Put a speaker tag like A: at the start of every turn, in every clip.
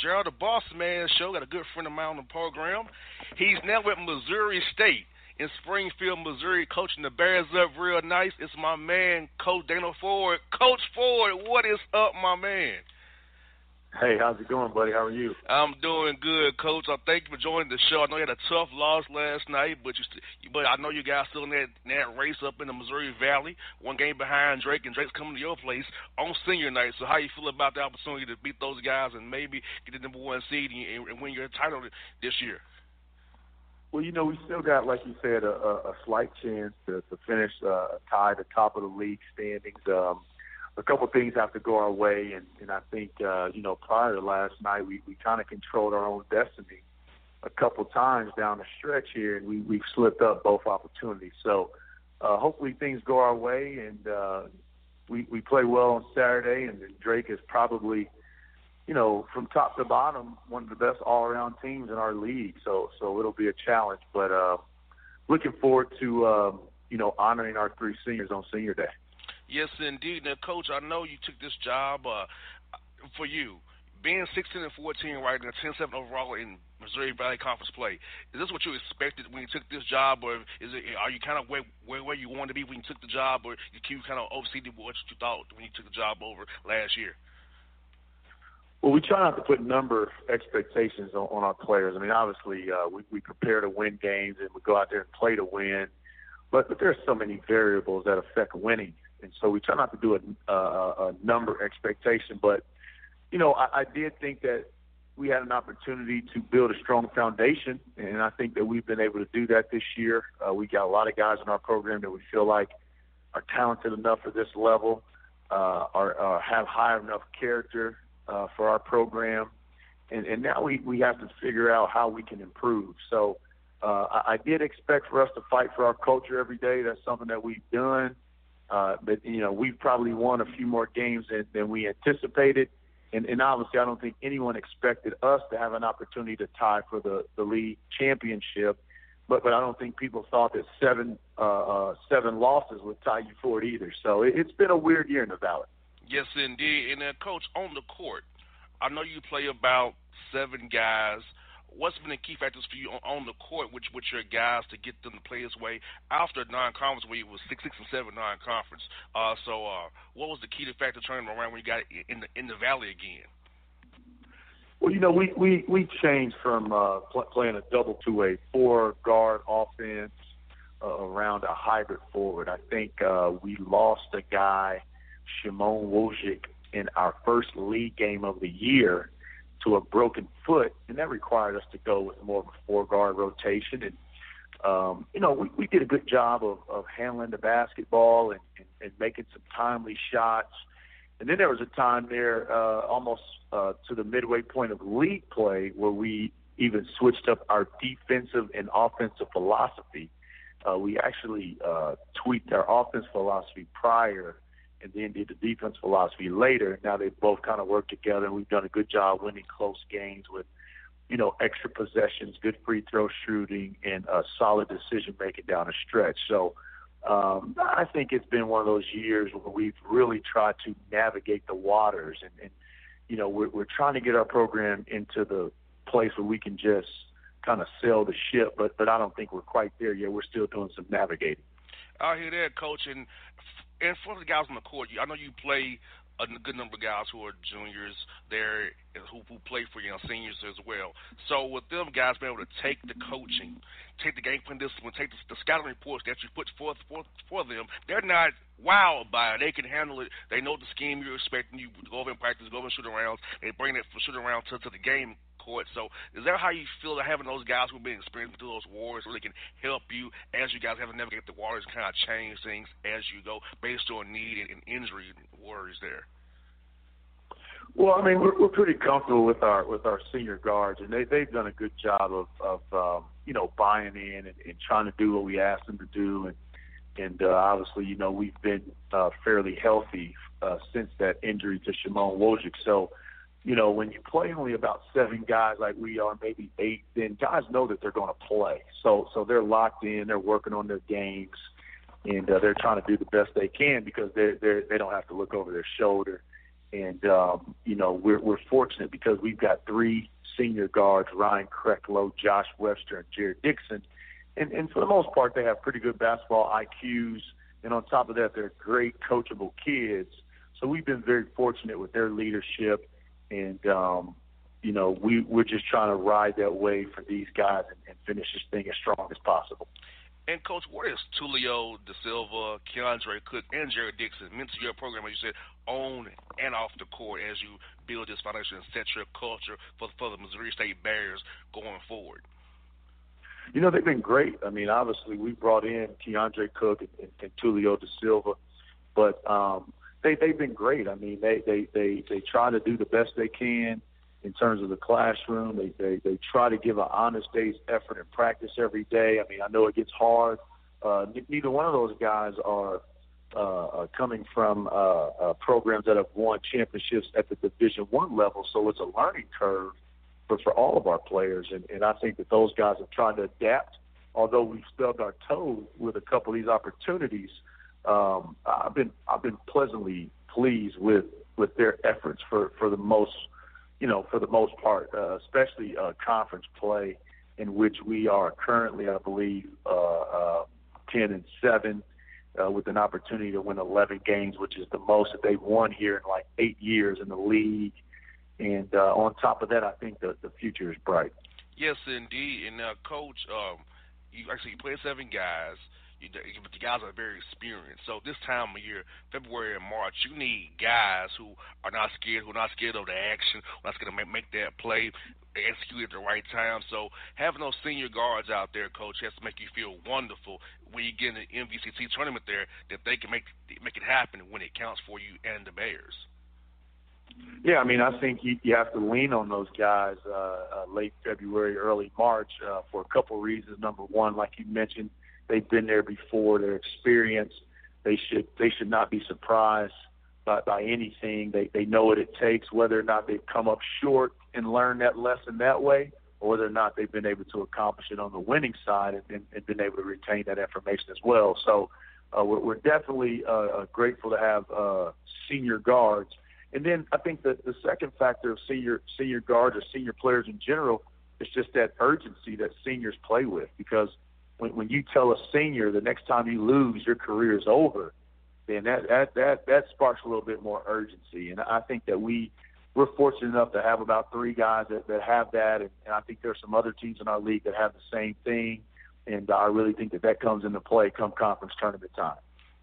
A: Gerald, the Boss Man Show. Got a good friend of mine on the program. He's now with Missouri State in Springfield, Missouri, coaching the Bears up real nice. It's my man, Coach Dana Ford. Coach Ford, what is up, my man?
B: Hey, how's it going, buddy? How are you?
A: I'm doing good, Coach. I thank you for joining the show. I know you had a tough loss last night, but you, st- but I know you guys still in that, in that race up in the Missouri Valley. One game behind Drake, and Drake's coming to your place on senior night. So, how you feel about the opportunity to beat those guys and maybe get the number one seed and, and win your title this year?
B: Well, you know, we still got, like you said, a, a, a slight chance to, to finish uh, tied at the top of the league standings. Um, a couple things have to go our way, and, and I think uh, you know prior to last night, we, we kind of controlled our own destiny a couple times down the stretch here, and we we've slipped up both opportunities. So uh, hopefully things go our way, and uh, we we play well on Saturday, and Drake is probably you know from top to bottom one of the best all around teams in our league. So so it'll be a challenge, but uh, looking forward to um, you know honoring our three seniors on Senior Day.
A: Yes, indeed. Now, Coach, I know you took this job uh, for you. Being 16 and 14, right, and 10-7 overall in Missouri Valley Conference play, is this what you expected when you took this job, or is it are you kind of where where, where you wanted to be when you took the job, or you kind of overseed what you thought when you took the job over last year?
B: Well, we try not to put number expectations on, on our players. I mean, obviously, uh, we, we prepare to win games and we go out there and play to win. but but there's so many variables that affect winning, and so we try not to do a, a, a number expectation. But you know, I, I did think that we had an opportunity to build a strong foundation, and I think that we've been able to do that this year. Uh, we got a lot of guys in our program that we feel like are talented enough for this level, uh, are, are have high enough character uh, for our program, and, and now we we have to figure out how we can improve. So. Uh, I, I did expect for us to fight for our culture every day. That's something that we've done. Uh, but you know, we've probably won a few more games than, than we anticipated and, and obviously I don't think anyone expected us to have an opportunity to tie for the, the league championship. But but I don't think people thought that seven uh, uh, seven losses would tie you for it either. So it, it's been a weird year in the Valley.
A: Yes, indeed. And uh, coach on the court, I know you play about seven guys what's been the key factors for you on, on the court with with your guys to get them to play this way after non-conference where you was six, six and seven non-conference? Uh, so, uh, what was the key to factor turning around when you got in the in the valley again?
B: Well, you know, we we we changed from uh, pl- playing a double to a four guard offense uh, around a hybrid forward. I think uh, we lost a guy, Szymon Wojcik, in our first league game of the year to a broken foot, and that required us to go with more of a four guard rotation. And um, you know, we, we did a good job of, of handling the basketball and, and, and making some timely shots. And then there was a time there, uh, almost uh, to the midway point of league play, where we even switched up our defensive and offensive philosophy. Uh, we actually uh, tweaked our offense philosophy prior and then did the defense philosophy later. Now they both kind of work together, we've done a good job winning close games with, you know, extra possessions, good free throw shooting, and a solid decision making down the stretch. So um, I think it's been one of those years where we've really tried to navigate the waters, and, and you know, we're, we're trying to get our program into the place where we can just kind of sail the ship, but but I don't think we're quite there yet. We're still doing some navigating.
A: I hear that, coach, and and for the guys on the court, I know you play a good number of guys who are juniors there who, who play for you know seniors as well. So with them guys being able to take the coaching, take the game plan discipline, take the, the scouting reports that you put forth for, for them, they're not wowed by it. They can handle it. They know the scheme you're expecting. You go over and practice, go over and shoot around. They bring it from shoot around to, to the game court. So is that how you feel that having those guys who've been experienced through those wars really can help you as you guys have to navigate the waters kind of change things as you go based on need and, and injury worries there?
B: Well, I mean, we're, we're pretty comfortable with our with our senior guards, and they they've done a good job of of um, you know buying in and, and trying to do what we asked them to do, and and uh, obviously, you know, we've been uh, fairly healthy uh, since that injury to Szymon Wojcik. So, you know, when you play only about seven guys like we are, maybe eight, then guys know that they're going to play. So so they're locked in, they're working on their games, and uh, they're trying to do the best they can because they they they don't have to look over their shoulder. And um, you know, we're we're fortunate because we've got three senior guards: Ryan Kreklow, Josh Webster, and Jarred Dixon. And and for the most part, they have pretty good basketball IQs. And on top of that, they're great coachable kids. So we've been very fortunate with their leadership and um, you know we we're just trying to ride that wave for these guys and, and finish this thing as strong as possible.
A: And coach, what is Tulio Da Silva, Keandre Cook, and Jarred Dixon meant to your program, as you said, on and off the court as you build this foundation and set your culture for for the Missouri State Bears going forward?
B: You know they've been great. I mean, obviously we brought in Keandre Cook and, and, and Tulio Da Silva, but um, they they've been great. I mean, they they they they try to do the best they can in terms of the classroom. They they they try to give an honest day's effort in practice every day. I mean, I know it gets hard. Uh, neither one of those guys are uh, coming from uh, uh, programs that have won championships at the Division One level, so it's a learning curve for for all of our players. And, and I think that those guys have tried to adapt. Although we've stubbed our toe with a couple of these opportunities, um, I've been I've been pleasantly pleased with with their efforts for for the most you know for the most part, uh, especially uh, conference play in which we are currently, I believe, uh, uh, ten and seven. Uh, with an opportunity to win 11 games, which is the most that they've won here in like eight years in the league. And uh, on top of that, I think the the future is bright.
A: Yes, indeed. And uh, coach, um, you actually play seven guys but the guys are very experienced. So this time of year, February and March, you need guys who are not scared, who are not scared of the action, who are not going to make, make that play, execute at the right time. So having those senior guards out there, coach, has to make you feel wonderful when you get in the MVCT tournament there that they can make make it happen when it counts for you and the Bears.
B: Yeah, I mean, I think you, you have to lean on those guys uh, uh, late February, early March uh, for a couple reasons. Number one, like you mentioned, they've been there before. They're experienced. They should they should not be surprised by, by anything. They they know what it takes, whether or not they've come up short and learned that lesson that way, or whether or not they've been able to accomplish it on the winning side and, and, and been able to retain that information as well. So uh, we're, we're definitely uh, uh, grateful to have uh, senior guards. And then I think that the second factor of senior senior guards or senior players in general is just that urgency that seniors play with. Because when, when you tell a senior the next time you lose, your career is over, then that that that that sparks a little bit more urgency. And I think that we we're fortunate enough to have about three guys that, that have that, and, and I think there's some other teams in our league that have the same thing. And I really think that that comes into play come conference tournament time.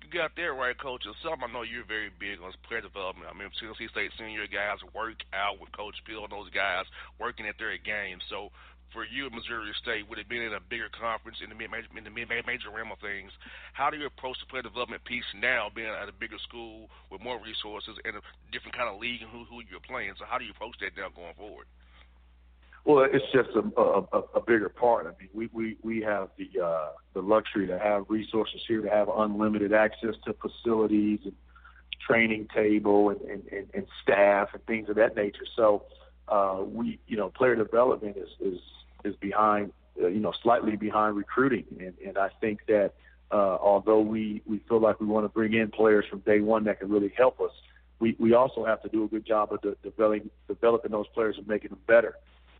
A: You got there right, coach. And something I know you're very big on is player development. I mean, Tennessee State senior guys work out with Coach Bill and those guys working at their games. So for you at Missouri State, would it be in a bigger conference in the mid in the mid major realm of things? How do you approach the player development piece now, being at a bigger school with more resources and a different kind of league and who who you're playing? So how do you approach that now going forward?
B: Well, it's just a, a, a bigger part. I mean, we we we have the uh, the luxury to have resources here to have unlimited access to facilities and training table and, and, and, and staff and things of that nature. So uh, we, you know, player development is is is behind, uh, you know, slightly behind recruiting. And, and I think that uh, although we, we feel like we want to bring in players from day one that can really help us, we, we also have to do a good job of de- developing, developing those players and making them better.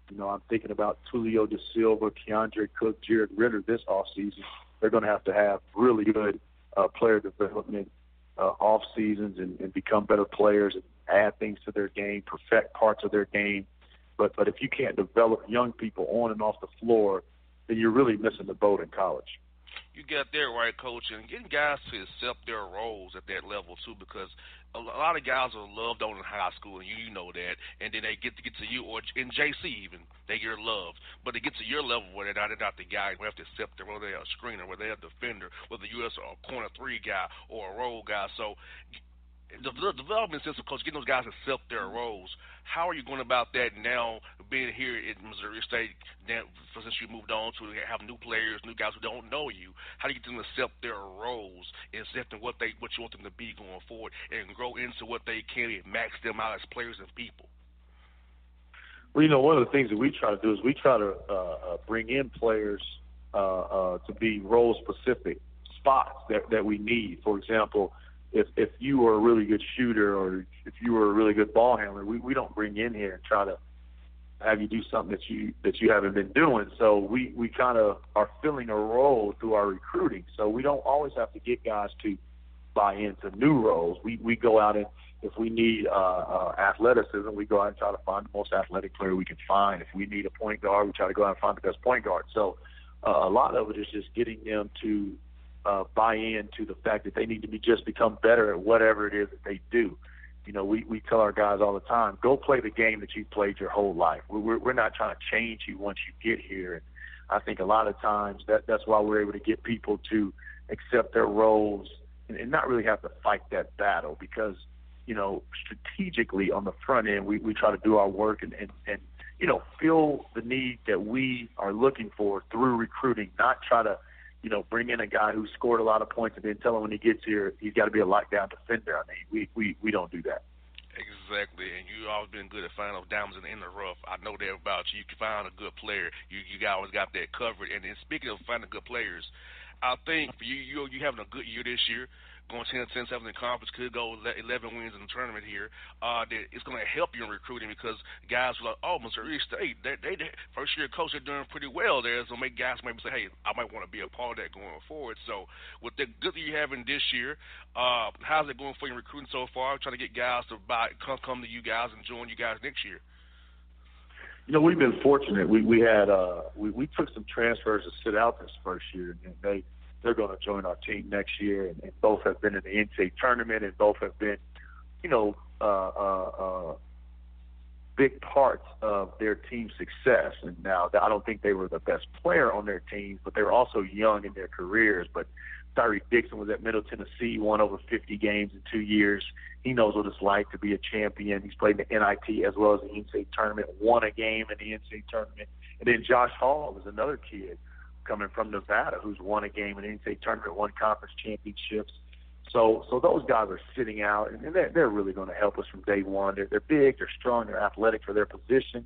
B: You know, I'm thinking about Tulio Da Silva, Keandre Cook, Jared Ritter this offseason. They're going to have to have really good uh, player development uh, off seasons and, and become better players and add things to their game, perfect parts of their game, but but if you can't develop young people on and off the floor, then you're really missing the boat in college.
A: You got there right, coach, and getting guys to accept their roles at that level too, because a lot of guys are loved on in high school, and you, know that. And then they get to get to you, or in JC even, they get loved. But they get to your level where they're not, they're not the guy who have to accept them, whether they're a screener, whether they're a defender, whether you're a corner three guy or a role guy. So the, the development system, coach, getting those guys to accept their roles. How are you going about that now, being here at Missouri State, now, since you moved on to have new players, new guys who don't know you? How do you get them to accept their roles and accepting what they what you want them to be going forward and grow into what they can and max them out as players and people?
B: Well, you know, one of the things that we try to do is we try to uh, uh, bring in players uh, uh, to be role specific spots that, that we need. For example, if if you were a really good shooter or if you were a really good ball handler, we we don't bring in here and try to have you do something that you that you haven't been doing. So we we kind of are filling a role through our recruiting. So we don't always have to get guys to buy into new roles. We we go out and if we need uh, uh, athleticism, we go out and try to find the most athletic player we can find. If we need a point guard, we try to go out and find the best point guard. So uh, a lot of it is just getting them to uh, buy into the fact that they need to be just become better at whatever it is that they do. You know, we, we tell our guys all the time, go play the game that you played your whole life. We're, we're not trying to change you once you get here. And I think a lot of times that that's why we're able to get people to accept their roles and, and not really have to fight that battle because, you know, strategically on the front end, we, we try to do our work and, and, and, you know, feel the need that we are looking for through recruiting, not try to – you know, bring in a guy who scored a lot of points and then tell him when he gets here he's got to be a lockdown defender. I mean, we we we don't do that.
A: Exactly, and you always been good at finding those diamonds in the rough. I know that about you. You can find a good player. You you always got that covered. And then speaking of finding good players, I think for you you you having a good year this year going 10 10 7 in conference, could go 11 wins in the tournament here. Uh, that it's going to help you in recruiting because guys are like, oh, Missouri State, they, they, they first year coach, they're doing pretty well there. So make guys maybe say, hey, I might want to be a part of that going forward. So with the good that you're having this year, uh, how's it going for you in recruiting so far? Trying to get guys to buy, come, come to you guys and join you guys next year.
B: You know, we've been fortunate. We we had uh we, we took some transfers to sit out this first year, and they they're going to join our team next year, and, and both have been in the NCAA tournament, and both have been, you know, uh, uh, uh, big parts of their team's success. And now I don't think they were the best player on their teams, but they were also young in their careers. But Tyrik Dixon was at Middle Tennessee, won over 50 games in two years. He knows what it's like to be a champion. He's played the NIT as well as the NCAA tournament, won a game in the NCAA tournament. And then Josh Hall was another kid coming from Nevada who's won a game in NCAA tournament, won conference championships. So, so those guys are sitting out, and they're, they're really going to help us from day one. They're, they're big, they're strong, they're athletic for their positions.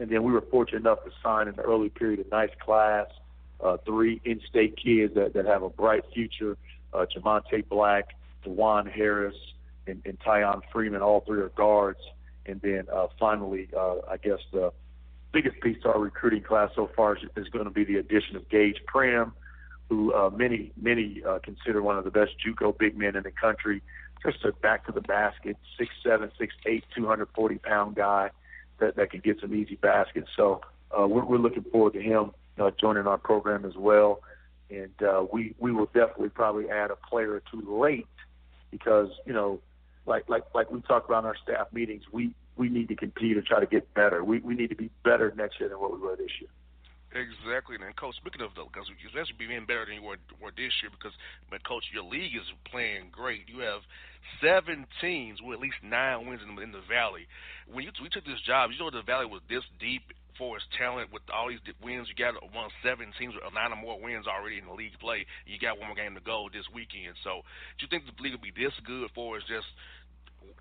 B: And then we were fortunate enough to sign in the early period a nice class, uh, three in-state kids that, that have a bright future. Uh, Ja'Monta Black, Dewan Harris, and, and Tyon Freeman. All three are guards. And then uh, finally, uh, I guess the biggest piece to our recruiting class so far is, is going to be the addition of Gaige Prim, who uh, many many uh, consider one of the best JUCO big men in the country. Just a back to the basket, six seven, six eight, two hundred forty pound guy that that can get some easy baskets. So uh, we're, we're looking forward to him uh, joining our program as well. And uh, we we will definitely probably add a player or two late because you know, like like like we talked about in our staff meetings, we we need to continue to try to get better. We we need to be better next year than what we were this year.
A: Exactly, and coach. Speaking of though, because you should be being better than you were, were this year, because but coach, your league is playing great. You have seven teams with at least nine wins in, in the Valley. When you we took this job, you know the Valley was this deep for its talent with all these wins. You got one seven teams with nine or more wins already in the league play. You got one more game to go this weekend. So, do you think the league will be this good for us just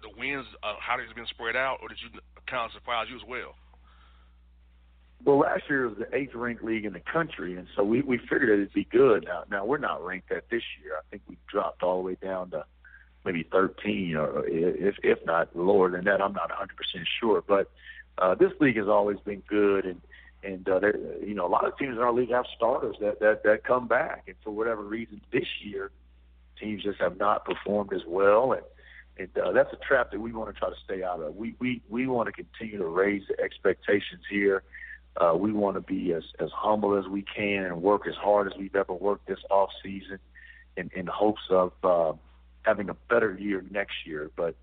A: the wins, uh, how they've been spread out, or did you kind of surprise you as well?
B: Well, last year was the eighth ranked league in the country, and so we we figured it'd be good. Now, now we're not ranked that this year. I think we dropped all the way down to maybe 13, or if if not lower than that. I'm not 100 percent sure, but uh, this league has always been good, and and uh, there, you know, a lot of teams in our league have starters that that that come back, and for whatever reason, this year teams just have not performed as well, and and uh, that's a trap that we want to try to stay out of. We we we want to continue to raise the expectations here uh, we want to be as, as humble as we can and work as hard as we've ever worked this off season in, in hopes of uh, having a better year next year. But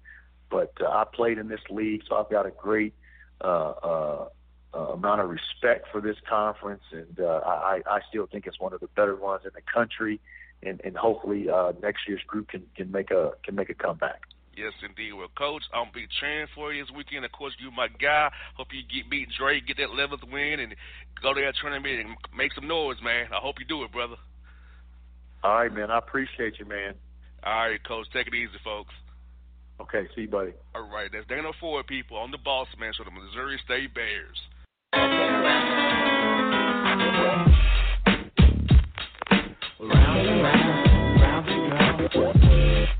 B: but uh, I played in this league, so I've got a great uh, uh, uh, amount of respect for this conference, and uh, I, I still think it's one of the better ones in the country. And, and hopefully uh, next year's group can, can make a can make a comeback.
A: Yes, indeed. Well, Coach, I'm be cheering for you this weekend. Of course, you my guy. Hope you get beat Drake, get that 11th win, and go to that tournament and make some noise, man. I hope you do it, brother.
B: All right, man. I appreciate you, man.
A: All right, Coach. Take it easy, folks.
B: Okay, see you, buddy.
A: All right, that's Dana Ford, people, on the Boss Man Show, the Missouri State Bears. Round and round, round and round.